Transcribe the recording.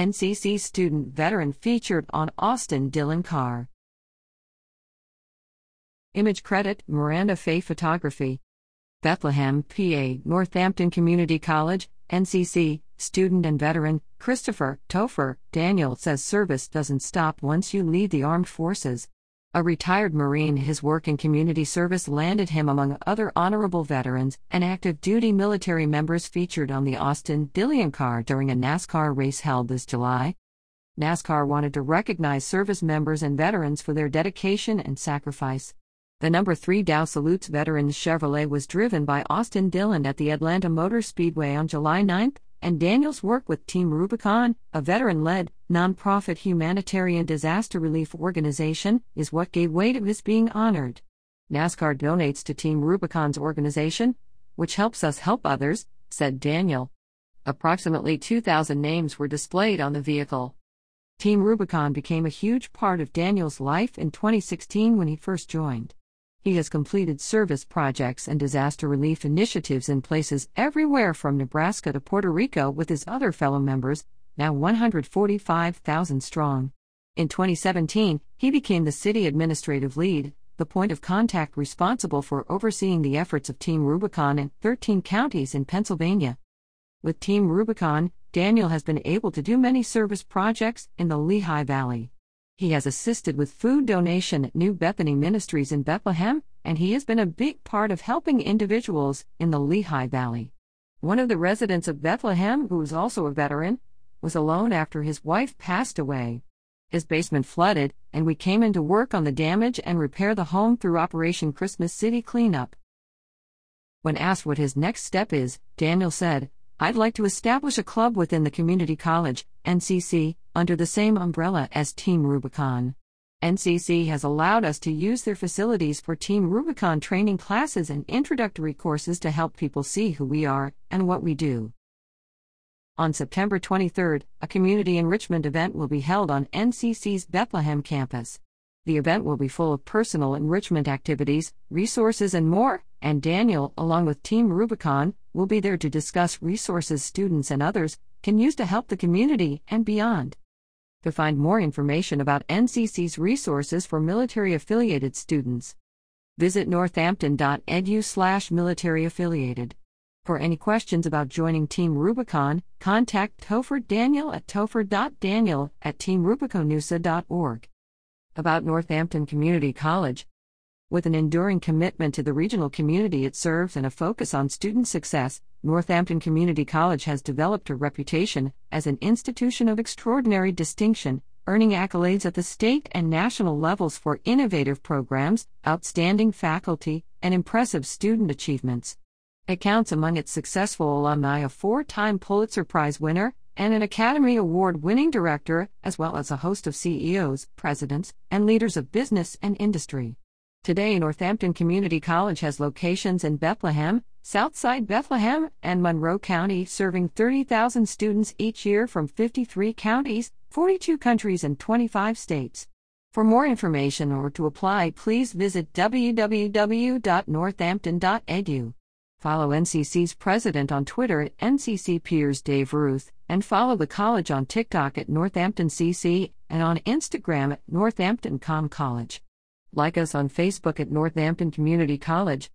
NCC student veteran featured on Austin Dillon Car. Image credit Miranda Faye Photography. Bethlehem, PA, Northampton Community College, NCC, student and veteran, Christopher Topher Daniel says service doesn't stop once you leave the armed forces. A retired Marine, his work in community service landed him among other honorable veterans and active duty military members featured on the Austin Dillon car during a NASCAR race held this July. NASCAR wanted to recognize service members and veterans for their dedication and sacrifice. The number 3 Dow Salutes Veterans Chevrolet was driven by Austin Dillon at the Atlanta Motor Speedway on July 9, and Daniel's work with Team Rubicon, a veteran led, nonprofit humanitarian disaster relief organization, is what gave way to his being honored. NASCAR donates to Team Rubicon's organization, which helps us help others, said Daniel. Approximately 2,000 names were displayed on the vehicle. Team Rubicon became a huge part of Daniel's life in 2016 when he first joined. He has completed service projects and disaster relief initiatives in places everywhere from Nebraska to Puerto Rico with his other fellow members, now 145,000 strong. In 2017, he became the city administrative lead, the point of contact responsible for overseeing the efforts of Team Rubicon in 13 counties in Pennsylvania. With Team Rubicon, Daniel has been able to do many service projects in the Lehigh Valley. He has assisted with food donation at New Bethany Ministries in Bethlehem, and he has been a big part of helping individuals in the Lehigh Valley. One of the residents of Bethlehem, who is also a veteran, was alone after his wife passed away. His basement flooded, and we came in to work on the damage and repair the home through Operation Christmas City Cleanup. When asked what his next step is, Daniel said, I'd like to establish a club within the community college, NCC, under the same umbrella as Team Rubicon. NCC has allowed us to use their facilities for Team Rubicon training classes and introductory courses to help people see who we are and what we do. On September 23, a community enrichment event will be held on NCC's Bethlehem campus. The event will be full of personal enrichment activities, resources, and more, and Daniel, along with Team Rubicon, will be there to discuss resources students and others can use to help the community and beyond. To find more information about NCC's resources for military affiliated students, visit northampton.edu/slash military affiliated. For any questions about joining Team Rubicon, contact Topher Daniel at topher.daniel at teamrubiconusa.org about Northampton Community College. With an enduring commitment to the regional community it serves and a focus on student success, Northampton Community College has developed a reputation as an institution of extraordinary distinction, earning accolades at the state and national levels for innovative programs, outstanding faculty, and impressive student achievements. It counts among its successful alumni a four time Pulitzer Prize winner, and an Academy Award winning director, as well as a host of CEOs, presidents, and leaders of business and industry. Today, Northampton Community College has locations in Bethlehem, Southside Bethlehem, and Monroe County, serving 30,000 students each year from 53 counties, 42 countries, and 25 states. For more information or to apply, please visit www.northampton.edu. Follow NCC's president on Twitter at NCC Peers Dave Ruth, and follow the college on TikTok at Northampton CC and on Instagram at Northampton Com College. Like us on Facebook at Northampton Community College.